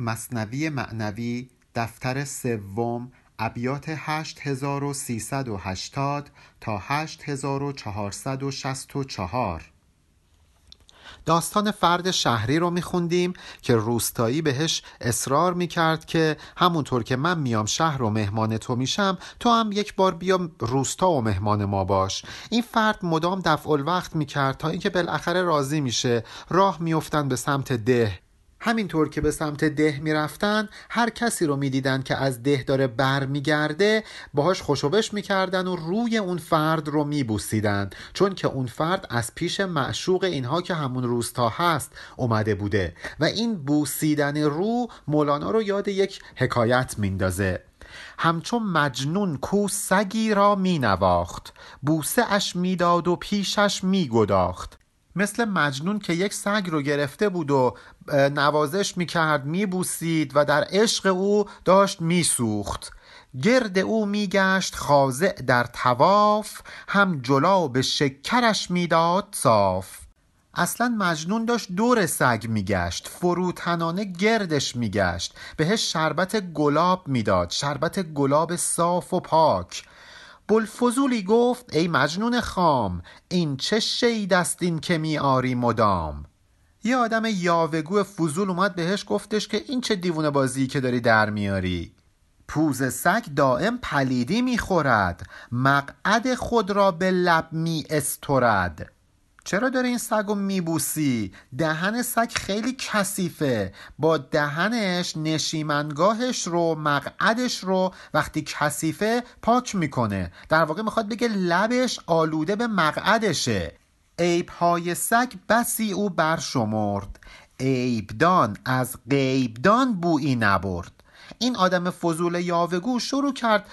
مصنوی معنوی دفتر سوم ابیات 8380 تا 8464 داستان فرد شهری رو میخوندیم که روستایی بهش اصرار می‌کرد که همونطور که من میام شهر و مهمان تو میشم تو هم یک بار بیا روستا و مهمان ما باش. این فرد مدام دفع الوقت می‌کرد تا اینکه بالاخره راضی میشه. راه میفتن به سمت ده. همینطور که به سمت ده می‌رفتن هر کسی رو می‌دیدن که از ده داره بر میگرده باهاش خوشوبش می‌کردن و روی اون فرد رو میبوسیدن. چون که اون فرد از پیش معشوق اینها که همون روستا هست اومده بوده و این بوسیدن رو مولانا رو یاد یک حکایت میندازه. همچون مجنون کو سگی را می نواخت بوسه اش می‌داد و پیشش میگداخت. مثل مجنون که یک سگ رو گرفته بود و نوازش می‌کرد میبوسید و در عشق او داشت میسوخت. گرد او میگشت خاضع در تواف هم جلا به شکرش می‌داد صاف. اصلا مجنون داشت دور سگ میگشت فروتنانه گردش میگشت بهش شربت گلاب می‌داد شربت گلاب صاف و پاک. بلفزولی گفت ای مجنون خام این چه شید است این که می آری مدام؟ یه آدم یاوگو فضول اومد بهش گفتش که این چه دیوونه بازی که داری در میاری؟ پوز سگ دائم پلیدی می‌خورد مقعد خود را به لب می استرد چرا داری این سگ رو میبوسی؟ دهن سگ خیلی کثیفه. با دهنش نشیمنگاهش رو مقعدش رو وقتی کثیفه پاک می‌کنه. در واقع می‌خواد بگه لبش آلوده به مقعدشه. عیبهای سگ بسی او برشمرد. عیبدان از غیبدان بویی نبرد. این آدم فضول یاوگو شروع کرد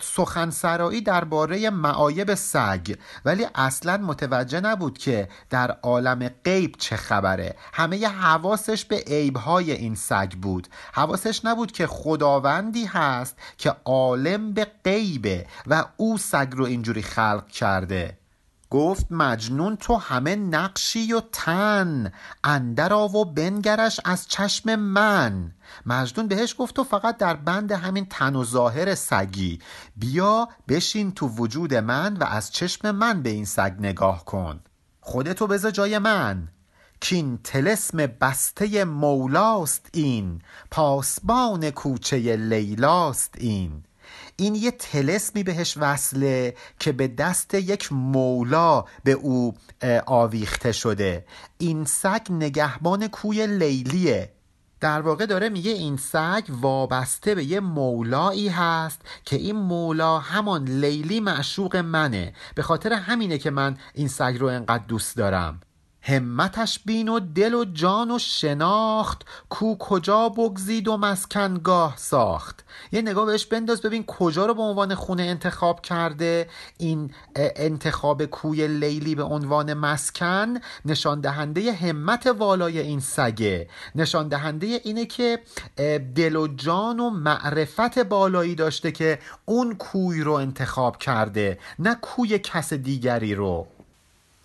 سخنسرایی درباره معایب سگ. ولی اصلا متوجه نبود که در عالم غیب چه خبره. همه حواسش به عیبهای این سگ بود. حواسش نبود که خداوندی هست که عالم به غیبه و او سگ رو اینجوری خلق کرده. گفت مجنون تو همه نقشی و تن اندر و بنگرش از چشم من. مجنون بهش گفت تو فقط در بند همین تن و ظاهر سگی. بیا بشین تو وجود من و از چشم من به این سگ نگاه کن. خودتو بذار جای من. کین تلسم بسته مولاست این. پاسبان کوچه لیلاست این. این یه تلسمی بهش وصله که به دست یک مولا به او آویخته شده. این سگ نگهبان کوی لیلیه. در واقع داره میگه این سگ وابسته به یه مولایی هست که این مولا همان لیلی معشوق منه. به خاطر همینه که من این سگ رو انقدر دوست دارم. همتش بین و دل و جان و شناخت کو کجا بگزید و مسکنگاه ساخت. یه نگاه بهش بنداز ببین کجا رو به عنوان خونه انتخاب کرده. این انتخاب کوی لیلی به عنوان مسکن نشان دهنده همت والای این سگه. نشان دهنده اینه که دل و جان و معرفت بالایی داشته که اون کوی رو انتخاب کرده نه کوی کس دیگری رو.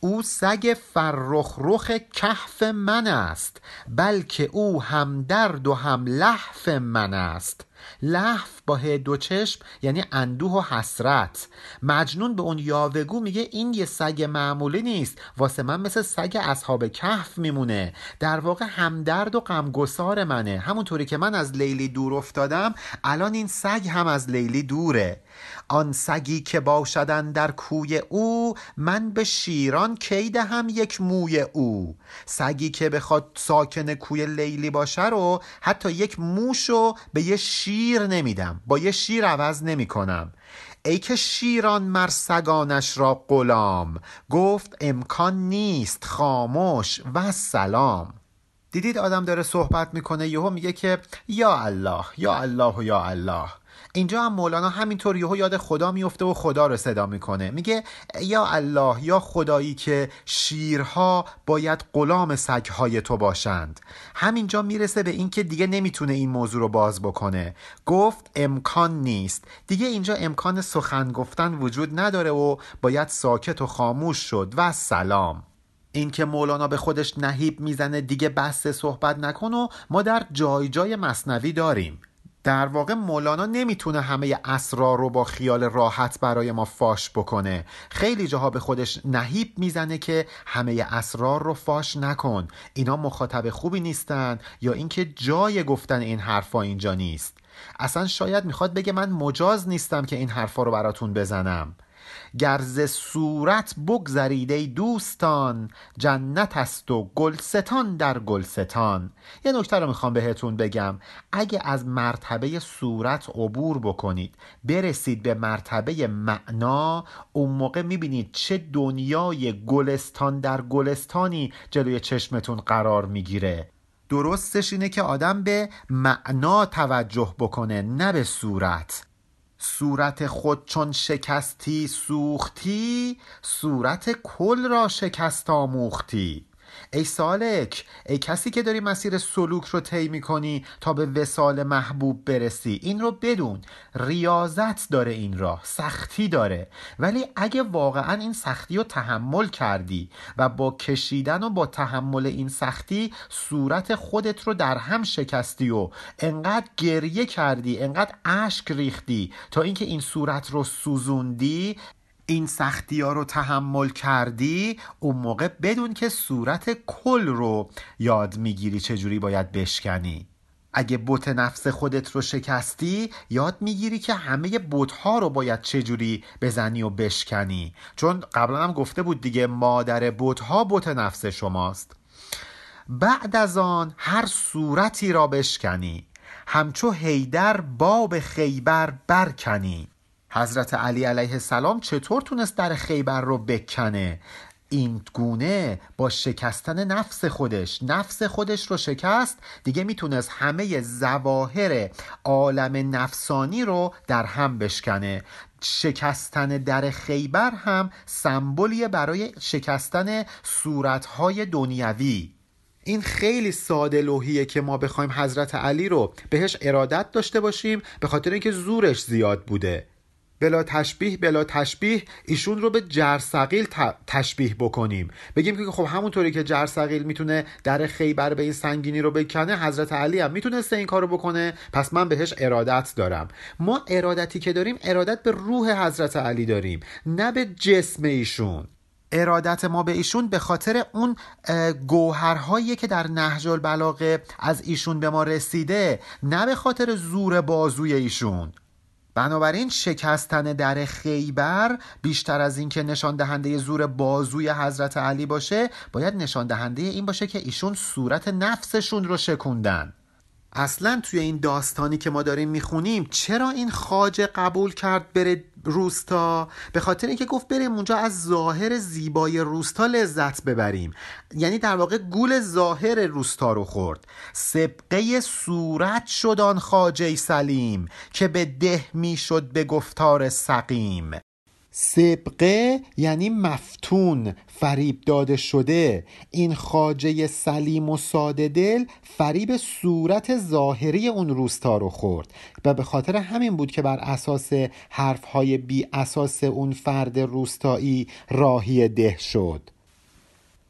او سگ فرخ رخ کهف من است بلکه او هم درد و هم لحف من است. لحف با دو چشم یعنی اندوه و حسرت. مجنون به اون یاوگو میگه این یه سگ معمولی نیست. واسه من مثل سگ اصحاب کهف میمونه. در واقع همدرد و غمگسار منه. همونطوری که من از لیلی دور افتادم الان این سگ هم از لیلی دوره. آن سگی که باشدن در کوی او من به شیران کی دهم یک موی او. سگی که بخواد ساکن کوی لیلی باشه رو حتی یک موشو به یه شیر نمیدم. با یه شیر عوض نمی کنم ای که شیران مر سگانش را غلام. گفت امکان نیست. خاموش و سلام. دیدید آدم داره صحبت می‌کنه یهو میگه که یا الله یا الله و یا الله. اینجا هم مولانا همینطور یهو یاد خدا میفته و خدا رو صدا می‌کنه. میگه یا الله یا خدایی که شیرها باید غلام سگهای تو باشند. همینجا می‌رسه به اینکه دیگه نمی‌تونه این موضوع رو باز بکنه. گفت امکان نیست. دیگه اینجا امکان سخن گفتن وجود نداره و باید ساکت و خاموش شد. و سلام. اینکه مولانا به خودش نهیب می‌زنه دیگه بحث صحبت نکن و ما در جای جای مصنوی داریم. در واقع مولانا نمی‌تونه همه اسرار رو با خیال راحت برای ما فاش بکنه. خیلی جاها به خودش نهیب می‌زنه که همه اسرار رو فاش نکن. اینا مخاطب خوبی نیستن یا اینکه جای گفتن این حرفا اینجا نیست. اصلا شاید می‌خواد بگه من مجاز نیستم که این حرفا رو براتون بزنم. گرز صورت بگذرید ای دوستان جنت است و گلستان در گلستان. یه نکته رو می‌خوام بهتون بگم. اگه از مرتبه صورت عبور بکنید برسید به مرتبه معنا اون موقع می‌بینید چه دنیای گلستان در گلستانی جلوی چشمتون قرار می‌گیره. درستش اینه که آدم به معنا توجه بکنه نه به صورت. صورت خود چون شکستی سوختی صورت کل را شکست آموختی. ای سالک ای کسی که داری مسیر سلوک رو طی می‌کنی تا به وسال محبوب برسی. این رو بدون. ریاضت داره این راه سختی داره. ولی اگه واقعا این سختی رو تحمل کردی و با کشیدن و با تحمل این سختی صورت خودت رو در هم شکستی و انقدر گریه کردی انقدر اشک ریختی تا اینکه این صورت رو سوزوندی این سختی ها رو تحمل کردی اون موقع بدون که صورت کل رو یاد می‌گیری چجوری باید بشکنی. اگه بوت نفس خودت رو شکستی یاد می‌گیری که همه بوت ها رو باید چجوری بزنی و بشکنی. چون قبلا هم گفته بود دیگه مادر بوت ها بوت نفس شماست. بعد از آن هر صورتی را بشکنی. همچو هیدر باب خیبر برکنی. حضرت علی علیه السلام چطور تونست در خیبر رو بکنه؟ این گونه با شکستن نفس خودش نفس خودش رو شکست دیگه می‌تونست همه زواهر عالم نفسانی رو در هم بشکنه. شکستن در خیبر هم سمبولیه برای شکستن صورتهای دنیوی این خیلی ساده لوحیه که ما بخوایم حضرت علی رو بهش ارادت داشته باشیم به خاطر اینکه زورش زیاد بوده. بلا تشبیه بلا تشبیه ایشون رو به جرسقیل تشبیه بکنیم. بگیم که خب همونطوری که جرسقیل می‌تونه در خیبر به این سنگینی رو بکنه حضرت علی هم می‌تونسته این کارو بکنه پس من بهش ارادت دارم. ما ارادتی که داریم ارادت به روح حضرت علی داریم نه به جسم ایشون. ارادت ما به ایشون به خاطر اون گوهرهایی که در نهج البلاغه از ایشون به ما رسیده نه به خاطر زور بازوی ایشون. بنابراین شکستن در خیبر بیشتر از اینکه نشان دهنده زور بازوی حضرت علی باشه باید نشان دهنده این باشه که ایشون صورت نفسشون رو شکوندن. اصلا توی این داستانی که ما داریم می‌خونیم چرا این خاجه قبول کرد بره روستا؟ به خاطر اینکه گفت بریم اونجا از ظاهر زیبای روستا لذت ببریم. یعنی در واقع گول ظاهر روستا رو خورد. سبقه صورت شد آن خاجه سلیم که به ده می‌شد به گفتار سقیم. سبقه یعنی مفتون فریب داده شده. این خاجه سلیم و ساده دل فریب صورت ظاهری اون روستا رو خورد. و به خاطر همین بود که بر اساس حرفهای بی اساس اون فرد روستایی راهی ده شد.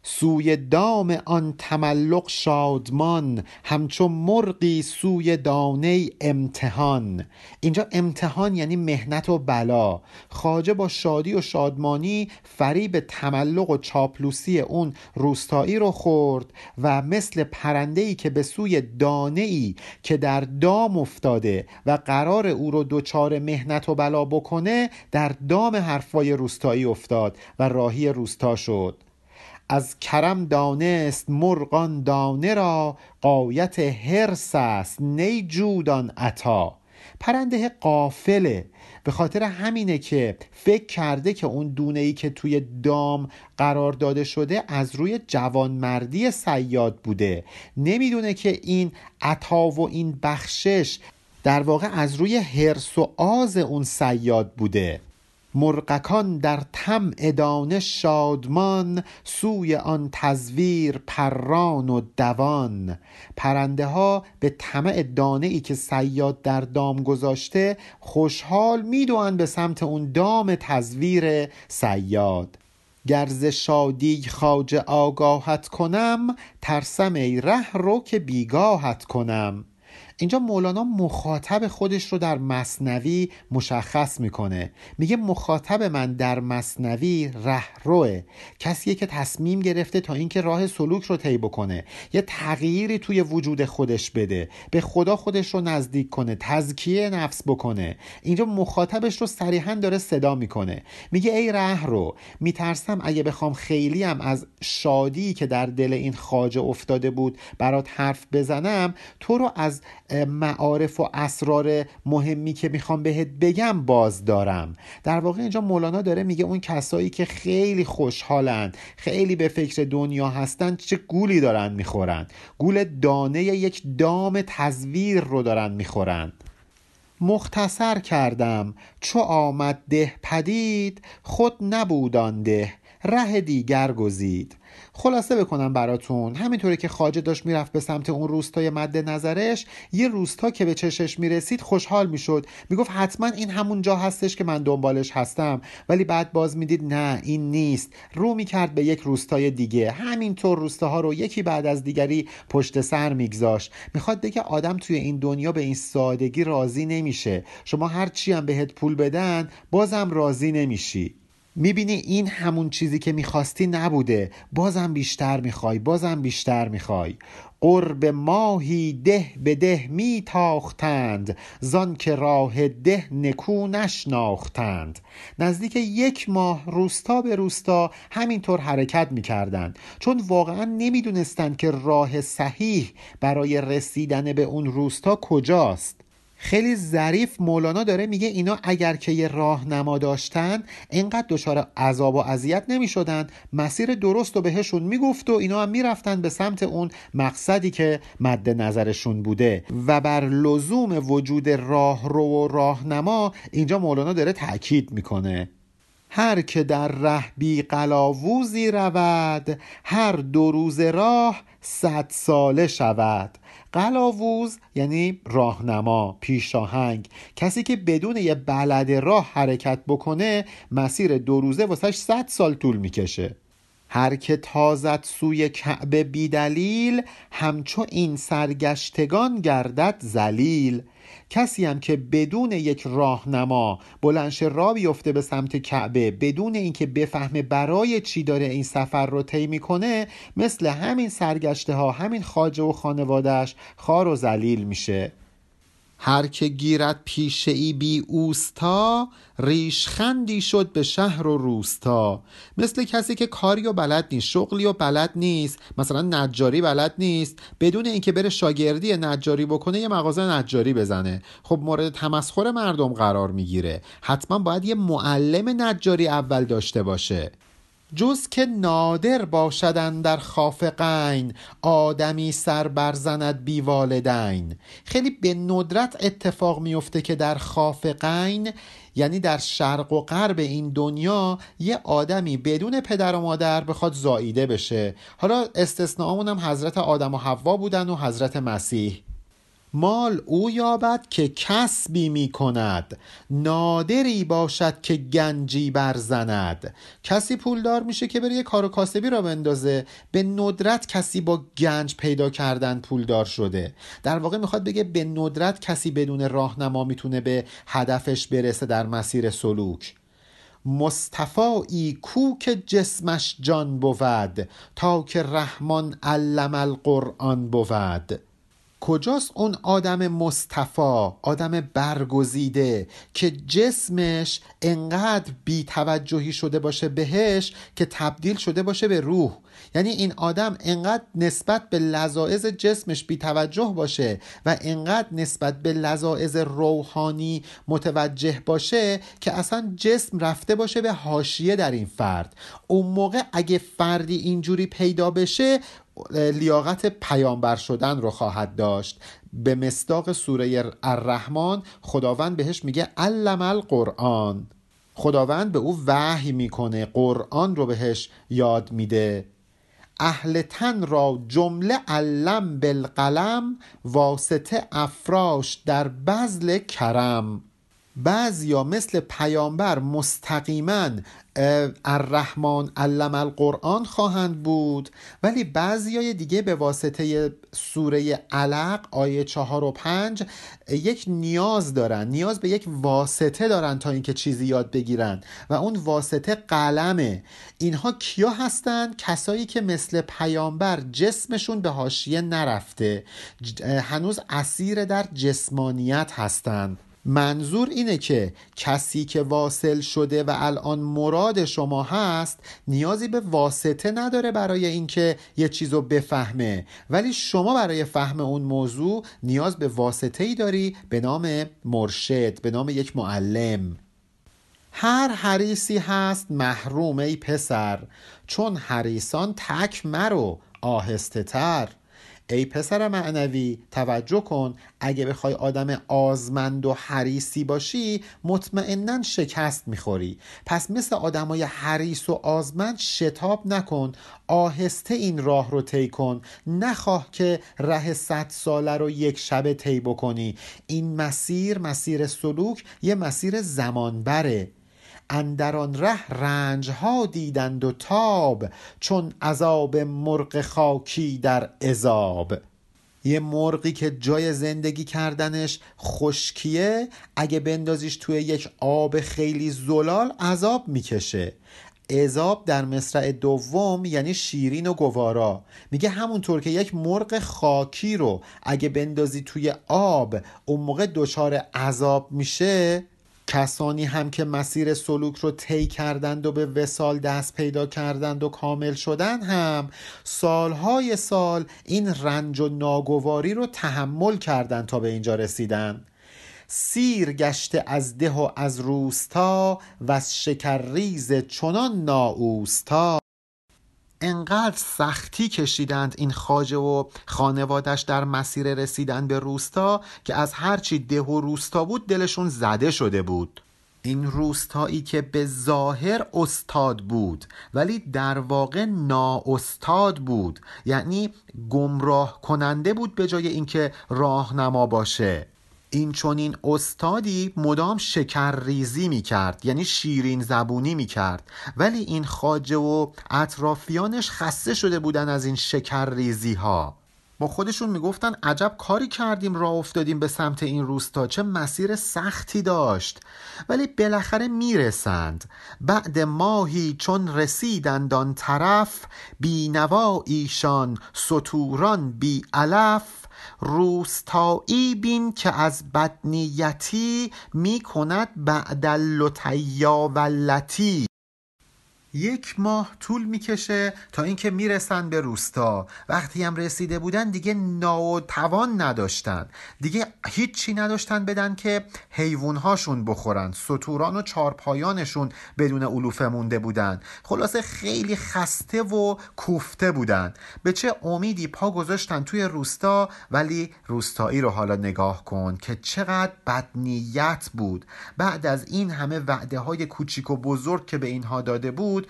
سوی دام آن تملق شادمان همچون مرغی سوی دانه امتحان. اینجا امتحان یعنی مهنت و بلا. خاجه با شادی و شادمانی فریب تملق و چاپلوسی اون روستایی رو خورد و مثل پرندهی که به سوی دانه ای که در دام افتاده و قرار او رو دچار مهنت و بلا بکنه در دام حرفای روستایی افتاد و راهی روستا شد. از کرم دانست مرغان دانه را قایت هرس است نی جودان عطا. پرنده قافله به خاطر همینه که فکر کرده که اون دونه ای که توی دام قرار داده شده از روی جوانمردی سیاد بوده. نمی‌دونه که این عطا و این بخشش در واقع از روی هرس و آز اون سیاد بوده. مرغکان در تم ادانه شادمان سوی آن تزویر پران و دوان. پرنده ها به طمع دانه ای که سیاد در دام گذاشته خوشحال می‌دوند به سمت اون دام تزویر سیاد گرز شادی خواجه آگاهت کنم ترسم ای ره رو که بیگاهت کنم. اینجا مولانا مخاطب خودش رو در مصنوی مشخص می‌کنه. میگه مخاطب من در مصنوی رهروه. کسیه که تصمیم گرفته تا اینکه راه سلوک رو طی بکنه. یه تغییری توی وجود خودش بده. به خدا خودش رو نزدیک کنه تزکیه نفس بکنه. اینجا مخاطبش رو صریحا داره صدا می‌کنه. میگه ای رهرو میترسم اگه بخوام خیلی هم از شادی که در دل این خاجه افتاده بود برات حرف بزنم تو رو از معارف و اسرار مهمی که می‌خوام بهت بگم باز دارم. در واقع اینجا مولانا داره میگه اون کسایی که خیلی خوشحالن خیلی به فکر دنیا هستن چه گولی دارن می‌خورن؟ گول دانه یک دام تزویر رو دارن می‌خورن. مختصر کردم چو آمد ده پدید خود نبودان ده ره دیگر گزید. خلاصه بکنم براتون. همینطوری که خاجه داشت می‌رفت به سمت اون روستای مد نظرش یه روستا که به چشش می‌رسید خوشحال می‌شد. می‌گفت حتما این همون جا هستش که من دنبالش هستم. ولی بعد باز می‌دید نه این نیست. رو می‌کرد به یک روستای دیگه. همینطور روستاها رو یکی بعد از دیگری پشت سر میگذاشت. می‌خواد بگه آدم توی این دنیا به این سادگی راضی نمیشه. شما هر چی هم بهت پول بدن بازم راضی نمیشی. می‌بینی این همون چیزی که می‌خواستی نبوده. بازم بیشتر می‌خوای بازم بیشتر می‌خوای. قرب ماهی ده به ده میتاختند زان که راه ده نکو نشناختند. نزدیک یک ماه روستا به روستا همینطور حرکت می‌کردند چون واقعا نمی‌دونستند که راه صحیح برای رسیدن به اون روستا کجاست. خیلی ظریف مولانا داره میگه اینا اگر که یه راهنما داشتن اینقدر دچار عذاب و اذیت نمی‌شدن. مسیر درست رو بهشون می‌گفت و اینا هم می‌رفتن به سمت اون مقصدی که مد نظرشون بوده. و بر لزوم وجود راه رو و راهنما اینجا مولانا داره تاکید می‌کنه. هر که در ره بی قلاووزی رود هر دو روز راه صد ساله شود. قلاووز یعنی راهنما پیشاهنگ. کسی که بدون یه بلد راه حرکت بکنه مسیر دو روزه واسش صد سال طول می‌کشه. هر که تازد سوی کعبه بیدلیل همچو این سرگشتگان گردد زلیل کسی هم که بدون یک راهنما بلنش را بیفته به سمت کعبه بدون اینکه بفهمه برای چی داره این سفر رو طی می‌کنه مثل همین سرگشته ها همین خاجه و خانوادهش خار و زلیل میشه. هر که گیرد پیشه ای بی اوستا ریشخندی شد به شهر و روستا. مثل کسی که کاری و بلد نیست شغلی و بلد نیست مثلا نجاری بلد نیست. بدون اینکه بره شاگردی نجاری بکنه یه مغازه نجاری بزنه. خب مورد تمسخر مردم قرار می‌گیره. حتما باید یه معلم نجاری اول داشته باشه. جز که نادر باشدن در خافقین آدمی سر برزند بی والدین. خیلی به ندرت اتفاق میفته که در خافقین یعنی در شرق و غرب این دنیا یه آدمی بدون پدر و مادر بخواد زاییده بشه. حالا استثناءمون هم حضرت آدم و حوا بودن و حضرت مسیح. مال او یابد که کسبی می کند نادری باشد که گنجی برزند. کسی پولدار میشه که بره یه کار و کاسبی را بندازه. به ندرت کسی با گنج پیدا کردن پولدار شده. در واقع می‌خواد بگه به ندرت کسی بدون راهنما می‌تونه به هدفش برسه در مسیر سلوک. مصطفایی کو که جسمش جان بود تا که رحمان علم القرآن بود. کجاست اون آدم مصطفا آدم برگزیده که جسمش انقدر بیتوجهی شده باشه بهش که تبدیل شده باشه به روح. یعنی این آدم انقدر نسبت به لذاعز جسمش بیتوجه باشه و انقدر نسبت به لذاعز روحانی متوجه باشه که اصلا جسم رفته باشه به حاشیه در این فرد. اون موقع اگه فردی اینجوری پیدا بشه لیاقت پیامبر شدن رو خواهد داشت. به مصداق سوره الرحمن خداوند بهش میگه علم القرآن. خداوند به او وحی می‌کنه قرآن رو بهش یاد میده. اهل تن را جمله علم بالقلم واسطه افراش در بزل کرم. بعضیا مثل پیامبر مستقیما الرحمن علم القرآن خواهند بود ولی بعضی دیگه به واسطه سوره علق آیه چهار و پنج یک نیاز دارن نیاز به یک واسطه دارن تا اینکه چیزی یاد بگیرن. و اون واسطه قلمه. اینها کیا هستن؟ کسایی که مثل پیامبر جسمشون به حاشیه نرفته هنوز اسیر در جسمانیت هستند منظور اینه که کسی که واصل شده و الان مراد شما هست نیازی به واسطه نداره برای اینکه یه چیزو بفهمه. ولی شما برای فهم اون موضوع نیاز به واسطه ای داری به نام مرشد به نام یک معلم. هر حریسی هست محروم ای پسر چون حریسان تک مرو آهسته تر ای پسر معنوی توجه کن. اگه بخوای آدم آزمند و حریسی باشی مطمئنا شکست می‌خوری. پس مثل آدمای حریس و آزمند شتاب نکن. آهسته این راه رو طی کن. نخواه که ره صد ساله رو یک شب طی بکنی. این مسیر مسیر سلوک یه مسیر زمانبره. اندران ره رنج ها دیدند و تاب چون عذاب مرغ خاکی در عذاب. یه مرغی که جای زندگی کردنش خشکیه اگه بندازیش توی یک آب خیلی زلال عذاب می‌کشه. عذاب در مصرع دوم یعنی شیرین و گوارا. میگه همونطور که یک مرغ خاکی رو اگه بندازی توی آب اون موقع دچار عذاب میشه. کسانی هم که مسیر سلوک رو طی کردند و به وسال دست پیدا کردند و کامل شدن هم سالهای سال این رنج و ناگواری رو تحمل کردند تا به اینجا رسیدن. سیر گشته از ده و از روستا و از شکرریز چنان ناوستا انقدر سختی کشیدند این خاجه و خانوادش در مسیر رسیدن به روستا که از هرچی ده و روستا بود دلشون زده شده بود. این روستایی که به ظاهر استاد بود ولی در واقع نااستاد بود. یعنی گمراه کننده بود به جای اینکه راهنما باشه. این چونین استادی مدام شکر ریزی می کرد یعنی شیرین زبونی می کرد ولی این خاجه و اطرافیانش خسته شده بودن از این شکر ریزی ها با خودشون می‌گفتن عجب کاری کردیم راه افتادیم به سمت این روستا چه مسیر سختی داشت. ولی بالاخره می‌رسند. بعد ماهی چون رسیدند آن طرف بینوا ایشان سطوران بی علف روستایی بین که از بدنیتی می کند بعد اللطیا ولتی یک ماه طول می‌کشه تا اینکه می‌رسن به روستا. وقتی هم رسیده بودن دیگه ناوتوان نداشتن. دیگه هیچی نداشتن بدن که حیوانهاشون بخورن. سطوران و چارپایانشون بدون علوفه مونده بودن. خلاصه خیلی خسته و کوفته بودن. به چه امیدی پا گذاشتن توی روستا؟ ولی روستایی رو حالا نگاه کن که چقدر بدنیت بود. بعد از این همه وعده های کوچیک و بزرگ که به اینها داده بود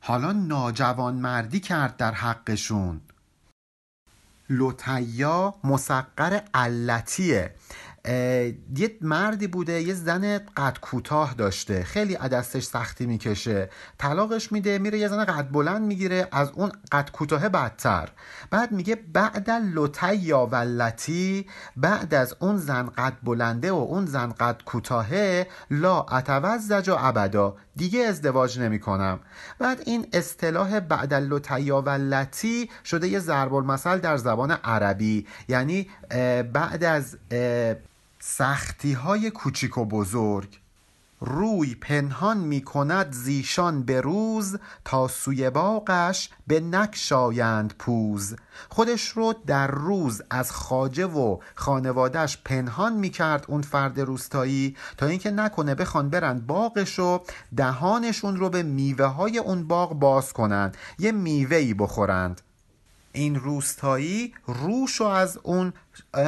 حالا ناجوان مردی کرد در حقشون. لوتیا مسقر علتیه. یه مردی بوده یه زن قد کوتاه داشته. خیلی دستش سختی می‌کشه. طلاقش میده میره یه زن قد بلند می‌گیره. از اون قد کوتاه بدتر. بعد میگه بعد لطیا ولتی بعد از اون زن قد بلنده و اون زن قد کوتاهه لا اتوزج و ابدا. دیگه ازدواج نمی‌کنم. بعد این اصطلاح بعد لطیا ولتی شده یه ضرب المثل در زبان عربی. یعنی بعد از سختی های کوچیک و بزرگ روی پنهان می کند زیشان به روز تا سوی باغش به نکشایند پوز. خودش رو در روز از خاجه و خانوادهش پنهان می کرد اون فرد روستایی تا اینکه نکنه بخوان برند باغش و دهانشون رو به میوه های اون باغ باز کنند یه میوهی بخورند. این روستایی روش رو از اون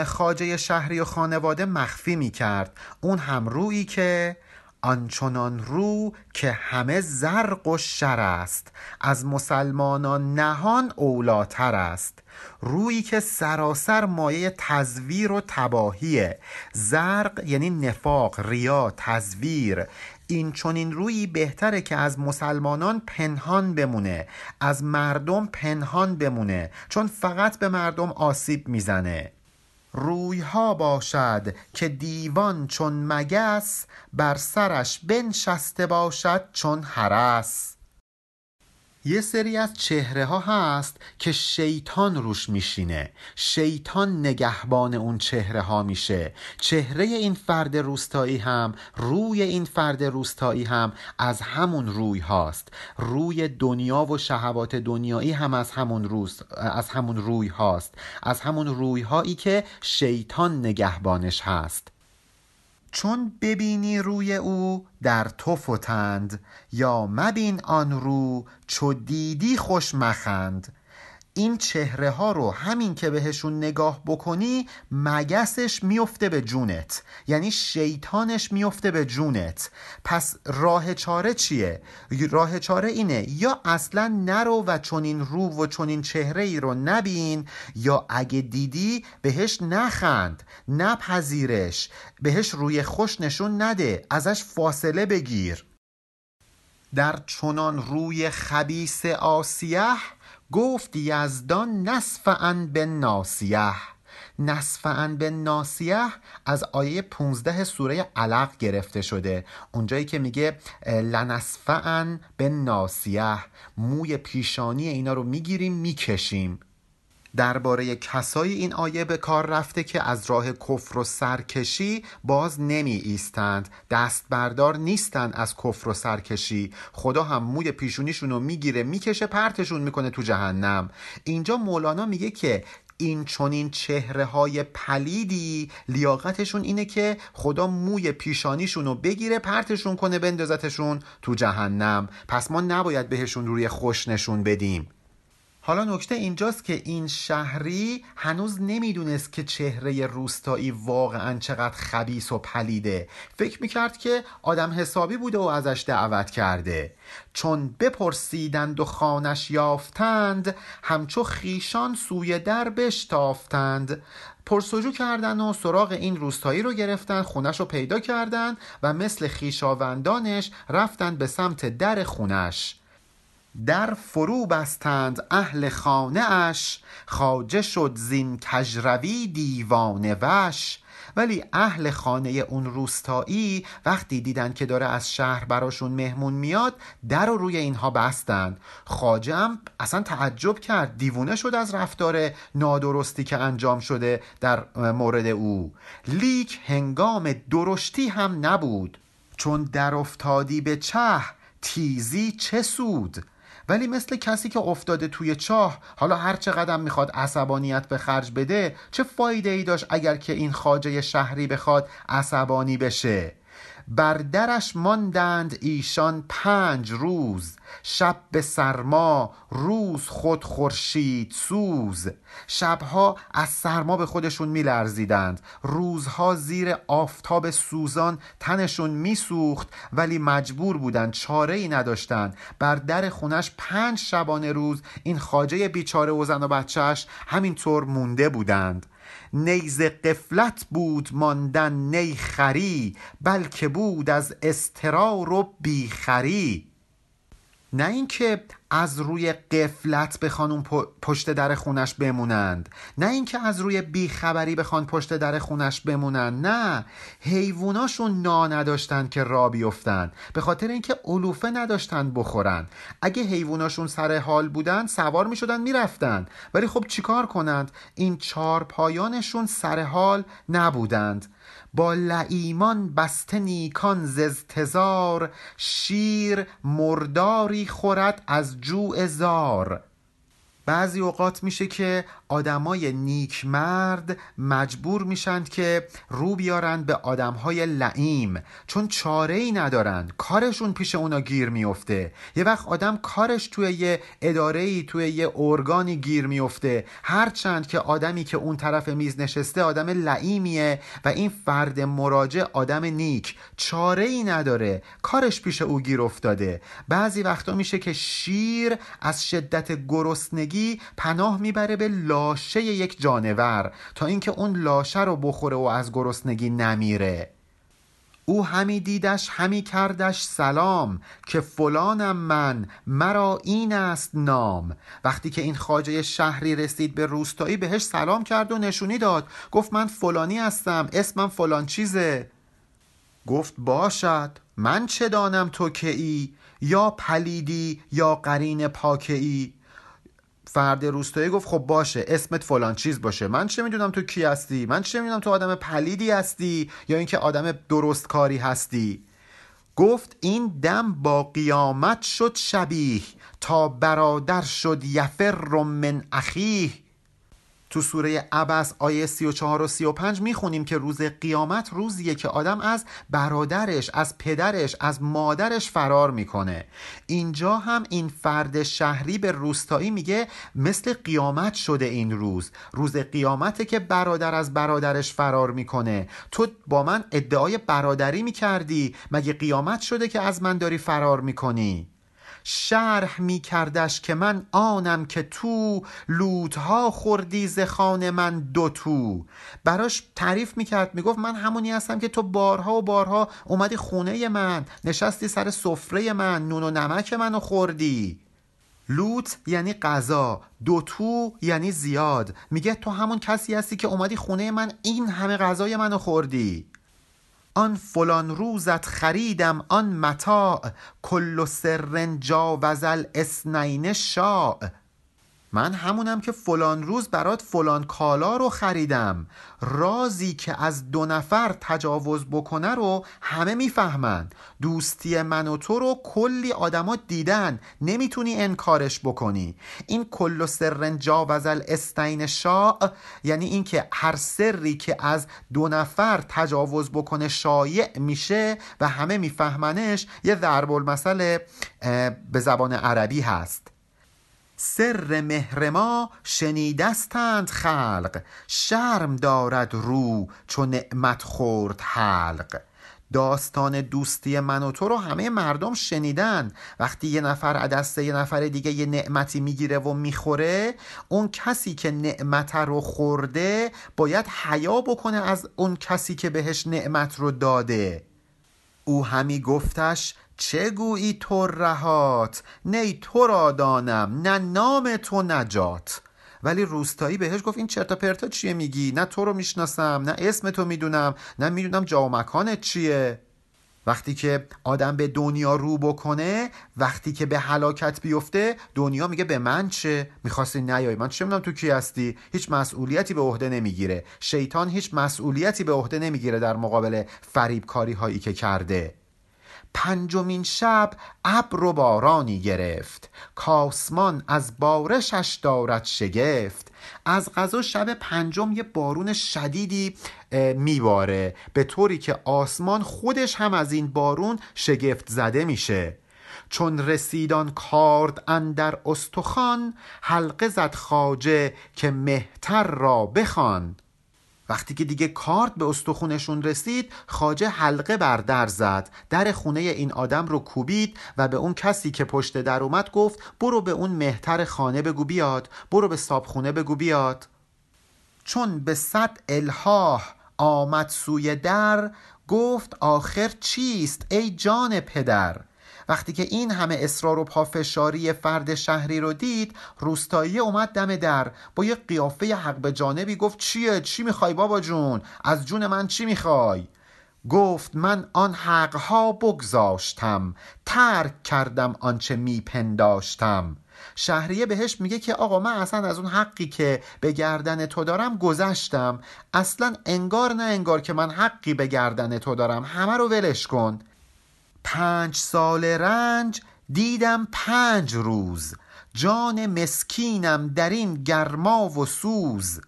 خاجه شهری و خانواده مخفی می کرد اون هم رویی که آنچنان رو که همه زرق و شر است. از مسلمانان نهان اولاتر است. رویی که سراسر مایه تزویر و تباهیه. زرق یعنی نفاق ریا تزویر. این چنین رویی بهتره که از مسلمانان پنهان بمونه از مردم پنهان بمونه چون فقط به مردم آسیب می‌زنه. رویها باشد که دیوان چون مگس بر سرش بنشسته باشد چون حرس یه سری از چهره ها هست که شیطان روش میشینه. شیطان نگهبان اون چهره ها میشه. چهره این فرد روستایی هم روی این فرد روستایی هم از همون روی هاست. روی دنیا و شهوات دنیایی هم از همون روز از همون روی هاست. از همون روی هایی که شیطان نگهبانش هست. چون ببینی روی او در تو فتند یا مبین آن رو چو دیدی خوش مخند. این چهره ها رو همین که بهشون نگاه بکنی مگسش میفته به جونت. یعنی شیطانش میفته به جونت. پس راه چاره چیه؟ راه چاره اینه یا اصلا نرو و چنین رو و چنین چهره ای رو نبین یا اگه دیدی بهش نخند نپذیرش بهش روی خوش نشون نده ازش فاصله بگیر. در چنان روی خبیس آسیه گفت یزدان نصف ان به ناسیه نصف ان به ناسیه از آیه 15 سوره علق گرفته شده. اونجایی که میگه لنصف ان به ناسیه موی پیشانی اینا رو می‌گیریم می‌کشیم. درباره کسایی این آیه به کار رفته که از راه کفر و سرکشی باز نمی ایستند. دست بردار نیستند از کفر و سرکشی. خدا هم موی پیشونیشون رو می‌گیره می‌کشه پرتشون می‌کنه تو جهنم. اینجا مولانا میگه که این چونین چهره های پلیدی لیاقتشون اینه که خدا موی پیشانیشون رو بگیره پرتشون کنه بندازتشون تو جهنم. پس ما نباید بهشون روی خوش نشون بدیم. حالا نکته اینجاست که این شهری هنوز نمی‌دونست که چهره روستایی واقعا چقدر خبیس و پلیده. فکر می‌کرد که آدم حسابی بوده و ازش دعوت کرده. چون بپرسیدند و خانش یافتند همچو خیشان سوی در بشتافتند. پرسجو کردن و سراغ این روستایی رو گرفتن خونش رو پیدا کردن و مثل خیشاوندانش رفتن به سمت در خونش. در فرو بستند اهل خانه اش خاجه شد زین کجروی دیوانه وش. ولی اهل خانه اون روستایی وقتی دیدن که داره از شهر براشون مهمون میاد در رو روی اینها بستند. خاجه هم اصلا تعجب کرد دیوونه شد از رفتار نادرستی که انجام شده در مورد او. لیک هنگام درشتی هم نبود. چون در افتادی به چه تیزی چه سود؟ ولی مثل کسی که افتاده توی چاه حالا هر چه قدم می‌خواد عصبانیت به خرج بده چه فایده ای داشت اگر که این خاجه شهری بخواد عصبانی بشه؟ بر درش ماندند ایشان پنج روز. شب به سرما روز خود خورشید سوز. شبها از سرما به خودشون میلرزیدند. روزها زیر آفتاب سوزان تنشون میسوخت ولی مجبور بودند چاره ای نداشتند بر در خونش پنج شبانه روز این خاجه بیچاره و زن و بچهش همینطور مونده بودند. نیز قفلت بود ماندن نی خری بلکه بود از استرار و بیخری. نه اینکه از روی قفلت بخوان اون پشت در خونش بمونند نه اینکه از روی بیخبری بخوان پشت در خونش بمونند نه. حیواناشون نا نداشتن که را بیفتن به خاطر اینکه علوفه نداشتن بخورن اگه حیواناشون سر حال بودن سوار می شدن ولی خب چیکار کنند؟ این چهار پایانشون سر حال نبودند. با لعیمان بسته نیکان ززتزار شیر مرداری خورد از جوع زار. بعضی اوقات میشه که آدمای نیکمرد مجبور میشند که رو بیارند به آدمهای لعیم. چون چاره ای ندارن کارشون پیش اونا گیر میفته یه وقت آدم کارش توی یه اداره ای توی یه ارگانی گیر میفته هرچند که آدمی که اون طرف میز نشسته آدم لعیمیه و این فرد مراجع آدم نیک. چاره ای نداره. کارش پیش او گیر افتاده. بعضی وقتا میشه که شیر از شدت گرسنگی پناه می‌بره به لاشه یک جانور تا اینکه اون لاشه رو بخوره و از گرسنگی نمیره. او همی دیدش همی کردش سلام که فلانم من مرا این است نام. وقتی که این خاجه شهری رسید به روستایی بهش سلام کرد و نشونی داد. گفت من فلانی هستم اسمم فلان چیزه. گفت باشد من چه دانم تو که ای یا پلیدی یا قرین پاکه ای فرد روستایی گفت خب باشه اسمت فلان چیز باشه. من چه می‌دونم تو کی هستی؟ من چه می‌دونم تو آدم پلیدی هستی یا اینکه آدم درست کاری هستی؟ گفت این دم با قیامت شد شبیه تا برادر شد یفر من اخیه. تو سوره عبس آیه 34 و 35 می‌خونیم که روز قیامت روزیه که آدم از برادرش از پدرش از مادرش فرار می‌کنه. اینجا هم این فرد شهری به روستایی میگه مثل قیامت شده این روز. روز قیامته که برادر از برادرش فرار می‌کنه. تو با من ادعای برادری می‌کردی. مگه قیامت شده که از من داری فرار می‌کنی؟ شرح می کردش که من آنم که تو لودها خوردی ز خان من دو تو. براش تعریف می کرد می گفت من همونی هستم که تو بارها و بارها اومدی خونه من نشستی سر سفره من نون و نمک منو خوردی. لوت یعنی غذا دو تو یعنی زیاد. میگه تو همون کسی هستی که اومدی خونه من این همه غذای منو خوردی. آن فلان روزت خریدم آن متاع کل سر جاوز الاسنین شاع. من همونم که فلان روز برات فلان کالا رو خریدم. رازی که از دو نفر تجاوز بکنه رو همه می‌فهمند دوستی من و تو رو کلی آدما دیدن. نمی‌تونی انکارش بکنی. این کل و سرن جاوز استین شاع یعنی اینکه هر سری که از دو نفر تجاوز بکنه شایع میشه و همه میفهمنش یه ضرب المثل به زبان عربی هست. سر مهر ما شنیدستند خلق شرم دارد رو چو نعمت خورد حلق. داستان دوستی من و تو رو همه مردم شنیدن. وقتی یه نفر دست یه نفر دیگه یه نعمتی می‌گیره و می‌خوره اون کسی که نعمت رو خورده باید حیا بکنه از اون کسی که بهش نعمت رو داده. او همی گفتش چه گویی تو رهات؟ نی تو را دانم نه نام تو نجات. ولی روستایی بهش گفت این چرتا پرتا چیه میگی؟ نه تو رو می‌شناسم نه اسم تو می‌دونم نه می‌دونم جا و مکانت چیه. وقتی که آدم به دنیا رو بکنه وقتی که به هلاکت بیفته دنیا میگه به من چه؟ می‌خواستی نیای. من چه می‌دونم تو کی هستی؟ هیچ مسئولیتی به عهده نمی‌گیره. شیطان هیچ مسئولیتی به عهده نمی‌گیره در مقابل فریبکاری هایی که کرده. پنجمین شب ابر و بارانی گرفت. کاسمان از بارشش دارد شگفت. از غذا شب پنجم یه بارون شدیدی میباره. به طوری که آسمان خودش هم از این بارون شگفت زده میشه. چون رسیدان کارد اندر استخوان حلقه زد خاجه که مهتر را بخوان. وقتی که دیگه کارت به استخونشون رسید خاجه حلقه بر در زد. در خونه این آدم رو کوبید و به اون کسی که پشت در اومد گفت برو به اون مهتر خانه بگو بیاد. برو به صابخونه بگو بیاد. چون به صد الهاه آمد سوی در گفت آخر چیست؟ ای جان پدر؟ وقتی که این همه اصرار و پافشاری فرد شهری رو دید روستایی اومد دم در. با یه قیافه حق به جانبی گفت چیه؟ چی می‌خوای بابا جون؟ از جون من چی می‌خوای؟ گفت من آن حقها بگذاشتم. ترک کردم آنچه میپنداشتم. شهریه بهش میگه که آقا من اصلا از اون حقی که به گردن تو دارم گذشتم. اصلا انگار نه انگار که من حقی به گردن تو دارم. همه رو ولش کن. پنج سال رنج دیدم پنج روز. جان مسکینم در این گرما و سوز.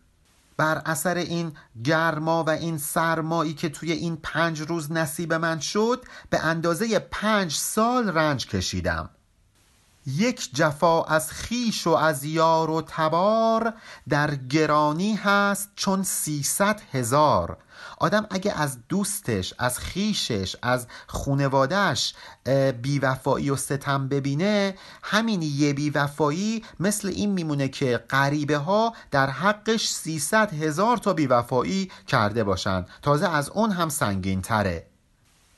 بر اثر این گرما و این سرمایی که توی این پنج روز نصیب من شد به اندازه پنج سال رنج کشیدم. یک جفا از خیش و از یار و تبار در گرانی هست چون سیصد هزار. آدم اگه از دوستش از خیشش از خونوادهش بیوفایی و ستم ببینه همین یه بیوفایی مثل این میمونه که غریبه ها در حقش سیصد هزار تا بیوفایی کرده باشن. تازه از اون هم سنگین تره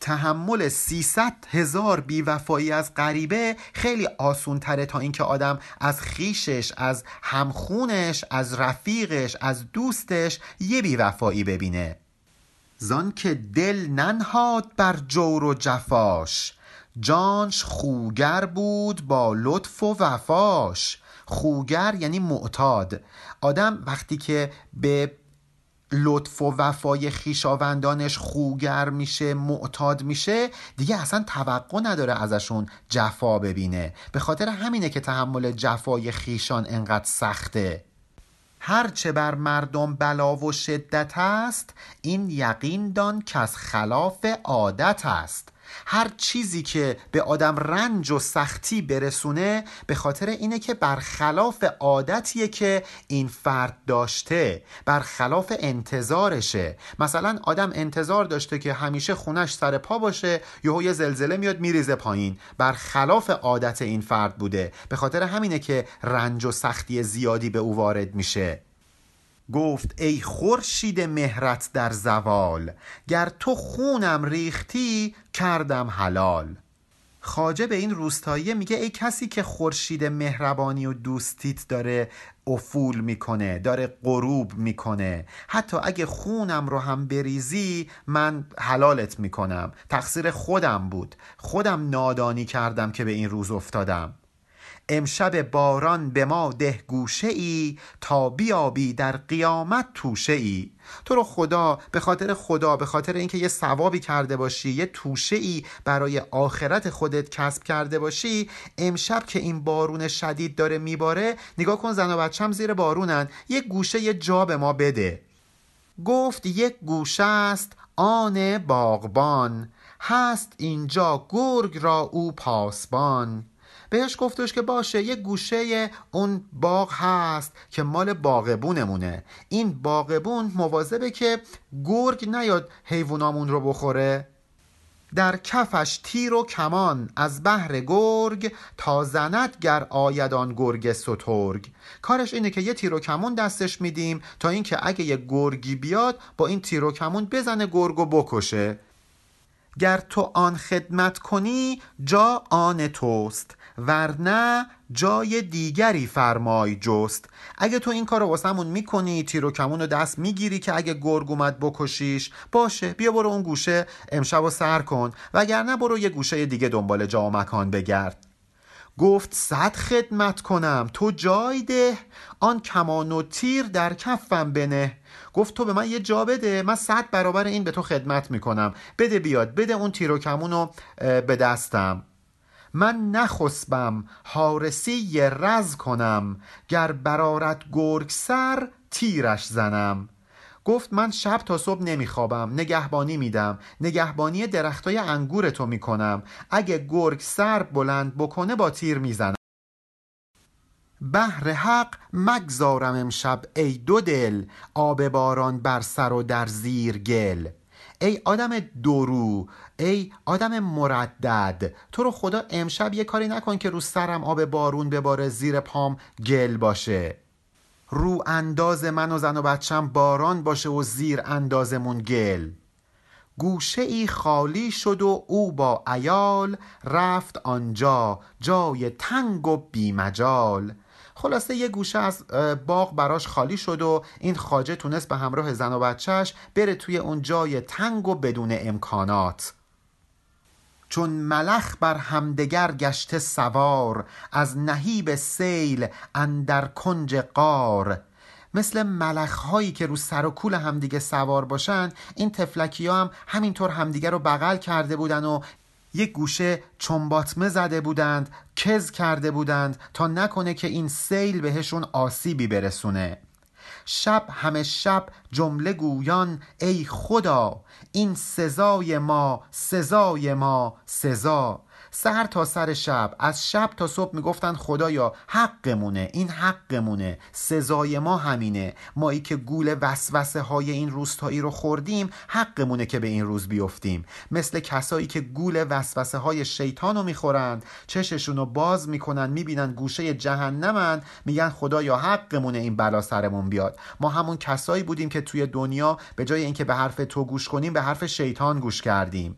تحمل 300 هزار بیوفایی از غریبه خیلی آسون تره تا اینکه آدم از خیشش از همخونش از رفیقش از دوستش یه بیوفایی ببینه. زان که دل ننهاد بر جور و جفاش. جانش خوگر بود با لطف و وفاش. خوگر یعنی معتاد. آدم وقتی که به لطف و وفای خیشاوندانش خوگر میشه معتاد میشه. دیگه اصلا توقع نداره ازشون جفا ببینه. به خاطر همینه که تحمل جفای خیشان انقدر سخته. هرچه بر مردم بلا و شدت است این یقین دان که از خلاف عادت است. هر چیزی که به آدم رنج و سختی برسونه به خاطر اینه که برخلاف عادتیه که این فرد داشته برخلاف انتظارشه. مثلا آدم انتظار داشته که همیشه خونش سر پا باشه یهو یه زلزله میاد میریزه پایین. برخلاف عادت این فرد بوده. به خاطر همینه که رنج و سختی زیادی به او وارد میشه. گفت ای خورشید مهرت در زوال گر تو خونم ریختی کردم حلال. خاجه به این روستاییه میگه ای کسی که خورشید مهربانی و دوستیت داره افول می‌کنه داره غروب می‌کنه حتی اگه خونم رو هم بریزی من حلالت می‌کنم. تقصیر خودم بود. خودم نادانی کردم که به این روز افتادم. امشب باران به ما ده گوشه ای تا بیابی در قیامت توشه ای. تو رو خدا به خاطر خدا به خاطر اینکه یه ثوابی کرده باشی یه توشه ای برای آخرت خودت کسب کرده باشی امشب که این بارون شدید داره میباره نگاه کن زن و بچم زیر بارونن. یه گوشه یه جا به ما بده. گفت یک گوشه است آن باغبان هست اینجا گرگ را او پاسبان. بهش گفتش که باشه یه گوشه اون باغ هست که مال باغبونمونه. این باغبون مواظبه که گرگ نیاد حیوانامون رو بخوره. در کفش تیر و کمان از بحر گرگ تا زند گر آیدان گرگ سترگ. کارش اینه که یه تیر و کمون دستش میدیم تا اینکه اگه یه گرگی بیاد با این تیر و کمون بزنه گرگ و بکشه. گر تو آن خدمت کنی جا آن توست. ورنه جای دیگری فرمای جست. اگه تو این کار رو واسمون می‌کنی تیر و کمون رو دست می‌گیری که اگه گرگ اومد بکشیش باشه بیا برو اون گوشه امشب و سر کن وگرنه برو یه گوشه دیگه دنبال جا و مکان بگرد. گفت صد خدمت کنم تو جای ده آن کمان و تیر در کفم بنه. گفت تو به من یه جا بده من صد برابر این به تو خدمت می‌کنم. بده بیاد بده اون تیر و کمون رو به دستم. من نخسبم حارسی رز کنم گر برارت گرگ سر تیرش زنم. گفت من شب تا صبح نمیخوابم نگهبانی میدم نگهبانی درختای انگور تو می‌کنم. اگه گرگ سر بلند بکنه با تیر می‌زنم. بهر حق مگذارم امشب ای دو دل آب باران بر سر و در زیر گل. ای آدم درو ای آدم مردد تو رو خدا امشب یه کاری نکن که رو سرم آب بارون بباره زیر پام گل باشه. رو انداز من و زن و بچم باران باشه و زیر اندازمون گل. گوشه ای خالی شد و او با ایال رفت آنجا جای تنگ و بیمجال. خلاصه یه گوشه از باغ براش خالی شد و این خاجه تونست به همراه زن و بچهش بره توی اون جای تنگ و بدون امکانات. چون ملخ بر همدگر گشته سوار از نهیب سیل اندر کنج قار مثل ملخ هایی که رو سر و کول همدیگه سوار باشن این تفلکی ها هم همینطور همدیگه رو بغل کرده بودن و یک گوشه چنباتمه زده بودند کز کرده بودند تا نکنه که این سیل بهشون آسیبی برسونه. شب همه شب جمله گویان ای خدا این سزای ما سزای ما سزا. سر تا سر شب از شب تا صبح می‌گفتن خدایا حقمونه این حقمونه سزای ما همینه. مایی که گول وسوسه های این روستایی رو خوردیم حقمونه که به این روز بیفتیم. مثل کسایی که گول وسوسه های شیطان رو می‌خورند چششون رو باز می‌کنن می‌بینن گوشه جهنمن میگن خدایا حقمونه این بلا سرمون بیاد. ما همون کسایی بودیم که توی دنیا به جای اینکه به حرف تو گوش کنیم به حرف شیطان گوش کردیم.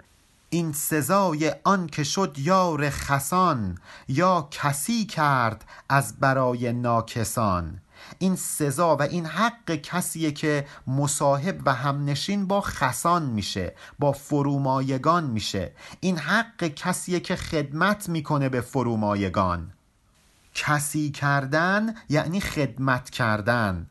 این سزای آن که شد یار خسان یا کسی کرد از برای ناکسان. این سزا و این حق کسیه که مصاحب و همنشین با خسان میشه با فرومایگان میشه. این حق کسیه که خدمت می‌کنه به فرومایگان. کسی کردن یعنی خدمت کردن.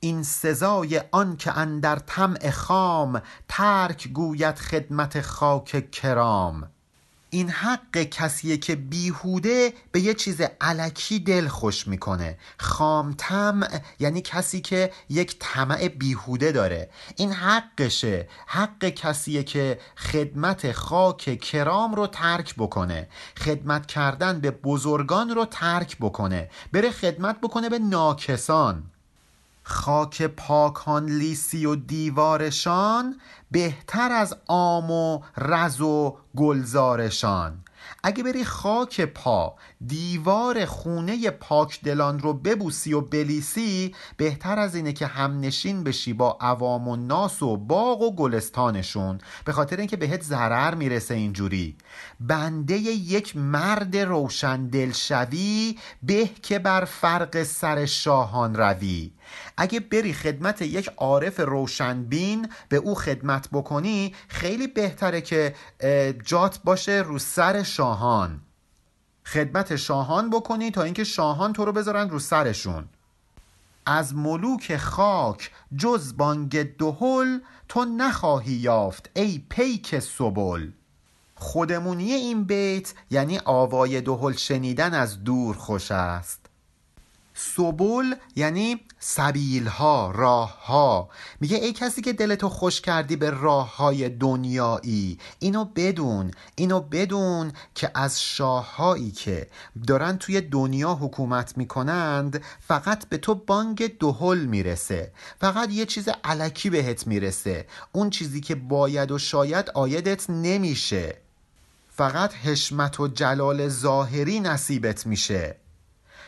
این سزای آن که اندر طمع خام ترک گوید خدمت خاک کرام. این حق کسیه که بیهوده به یه چیز علکی دل خوش می‌کنه. خام طمع یعنی کسی که یک طمع بیهوده داره. این حقشه. حق کسیه که خدمت خاک کرام رو ترک بکنه. خدمت کردن به بزرگان رو ترک بکنه. بره خدمت بکنه به ناکسان. خاک پاکان لیسی و دیوارشان بهتر از آم و رز و گلزارشان. اگه بری خاک پا دیوار خونه پاک دلان رو ببوسی و بلیسی بهتر از اینه که همنشین بشی با عوام و ناس و باغ و گلستانشون. به خاطر اینکه بهت ضرر می‌رسه اینجوری. بنده یک مرد روشن دل شوی به که بر فرق سر شاهان روی. اگه بری خدمت یک عارف روشنبین به او خدمت بکنی خیلی بهتره که جات باشه رو سر شاهان. خدمت شاهان بکنی تا اینکه شاهان تو رو بذارن رو سرشون. از ملوک خاک جز بانگ دهل تو نخواهی یافت ای پیک سبل. خودمونی این بیت یعنی آوای دهل شنیدن از دور خوش است. سبل یعنی سبیل ها راه ها میگه ای کسی که دلتو خوش کردی به راه های دنیایی اینو بدون اینو بدون که از شاههایی که دارن توی دنیا حکومت می‌کنند فقط به تو بانگ دهل می‌رسه. فقط یه چیز علکی بهت می‌رسه. اون چیزی که باید و شاید آیدت نمیشه. فقط حشمت و جلال ظاهری نصیبت میشه.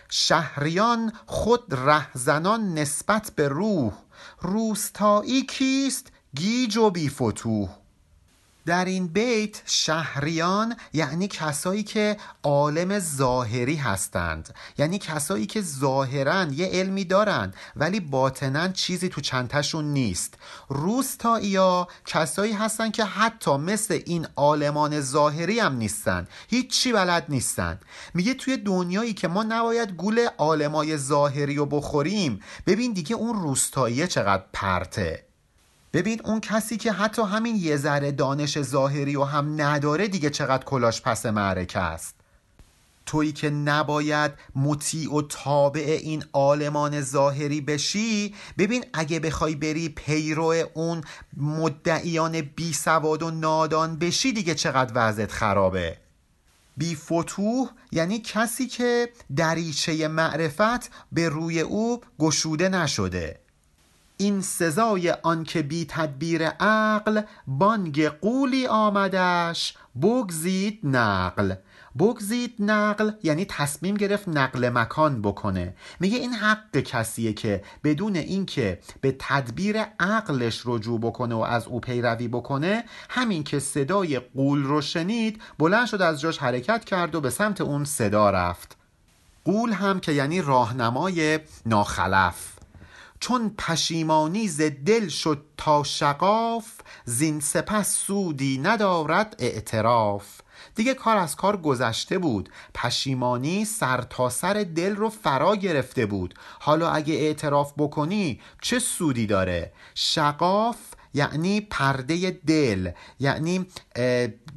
شهریان خود رهزنان نسبت به روح روستایی کیست؟ گیج و بی فتوح در این بیت شهریان یعنی کسایی که عالم ظاهری هستند. یعنی کسایی که ظاهرا یه علمی دارند ولی باطنا چیزی تو چنتشون نیست. روستاییا کسایی هستند که حتی مثل این عالمان ظاهری هم نیستن. هیچی بلد نیستن. میگه توی دنیایی که ما نباید گول عالمای ظاهری رو بخوریم ببین دیگه اون روستاییه چقدر پرته. ببین اون کسی که حتی همین یه ذره دانش ظاهری و هم نداره دیگه چقدر کلاش پس معرکه است. تویی که نباید مطیع و تابع این عالمان ظاهری بشی ببین اگه بخوای بری پیرو اون مدعیان بی سواد و نادان بشی دیگه چقدر وضعت خرابه. بی فتوح یعنی کسی که دریچه معرفت به روی او گشوده نشده. این سزای آنکه بی تدبیر عقل بانگ قولی آمدش بگزید نقل. بگزید نقل یعنی تصمیم گرفت نقل مکان بکنه. میگه این حق کسیه که بدون اینکه به تدبیر عقلش رجوع بکنه و از او پیروی بکنه همین که صدای قول رو شنید بلند شد از جاش حرکت کرد و به سمت اون صدا رفت. قول هم که یعنی راهنمای ناخلف. چون پشیمانی ز دل شد تا شقاف زین سپس سودی ندارد اعتراف. دیگه کار از کار گذشته بود. پشیمانی سر تا سر دل رو فرا گرفته بود. حالا اگه اعتراف بکنی چه سودی داره؟ شقاف یعنی پرده دل یعنی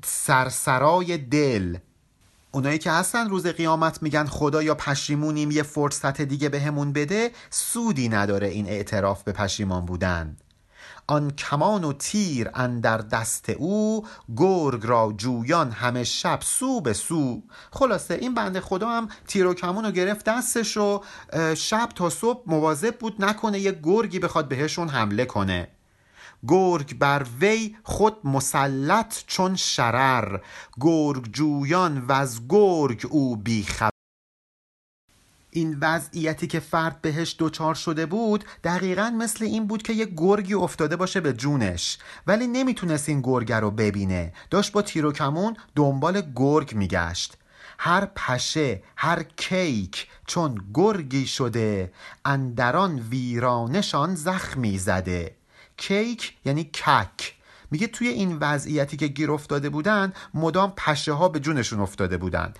سرسرای دل. اونایی که هستن روز قیامت میگن خدا یا پشیمونیم یه فرصت دیگه بهمون به بده سودی نداره این اعتراف به پشیمان بودن. آن کمان و تیر اندر دست او گرگ را جویان همه شب سو به سو. خلاصه این بنده خدا هم تیر و کمون رو گرفت دستش و شب تا صبح مواظب بود نکنه یه گرگی بخواد بهشون حمله کنه. گرگ بر وی خود مسلط چون شرر گرگ جویان و از گرگ او بیخبر. این وضعیتی که فرد بهش دوچار شده بود دقیقا مثل این بود که یه گرگی افتاده باشه به جونش. ولی نمی‌تونست این گرگه رو ببینه. داشت با تیر و کمون دنبال گرگ میگشت. هر پشه هر کیک چون گرگی شده اندران ویرانشان زخمی زده. کیک یعنی کک. میگه توی این وضعیتی که گیر افتاده بودن مدام پشه ها به جونشون افتاده بودن.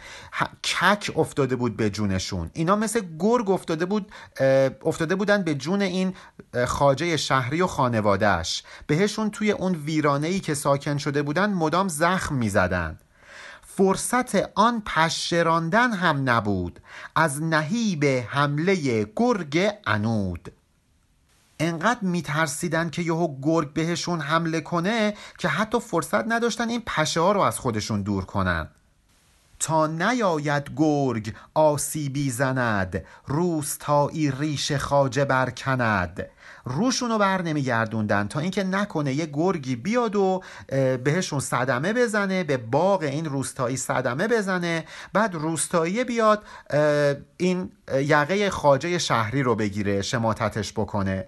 کک افتاده بود به جونشون. اینا مثل گرگ افتاده بود افتاده بودن به جون این خاجه شهری و خانوادهش بهشون توی اون ویرانه ای که ساکن شده بودن مدام زخم می‌زدن. فرصت آن پشراندن هم نبود. از نهیب حمله گرگ انود انقدر میترسیدن که یهو گرگ بهشون حمله کنه که حتی فرصت نداشتن این پشه ها رو از خودشون دور کنن. تا نیاید گرگ آسیبی زند روستایی ریش خاجه برکند. روشونو بر نمیگردوندن تا اینکه نکنه یه گرگی بیاد و بهشون صدمه بزنه به باغ این روستایی صدمه بزنه. بعد روستایی بیاد این یقه خاجه شهری رو بگیره شماتتش بکنه.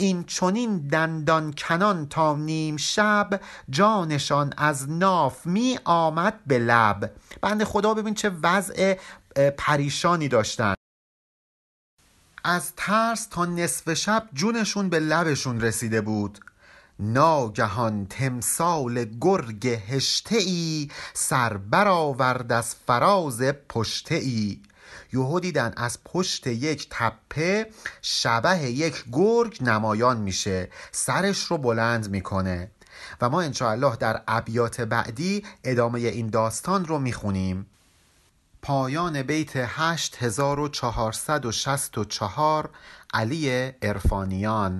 این چونین دندان کنان تا نیم شب جانشان از ناف می آمد به لب. بند خدا ببین چه وضع پریشانی داشتن. از ترس تا نصف شب جونشون به لبشون رسیده بود. ناگهان تمثال گرگ هشته ای سر برآورد از فراز پشته ای یهو دیدن از پشت یک تپه شبه یک گرگ نمایان میشه. سرش رو بلند می‌کنه. و ما انشاءالله در ابیات بعدی ادامه این داستان رو می‌خونیم. پایان بیت 8464 علی ارفانیان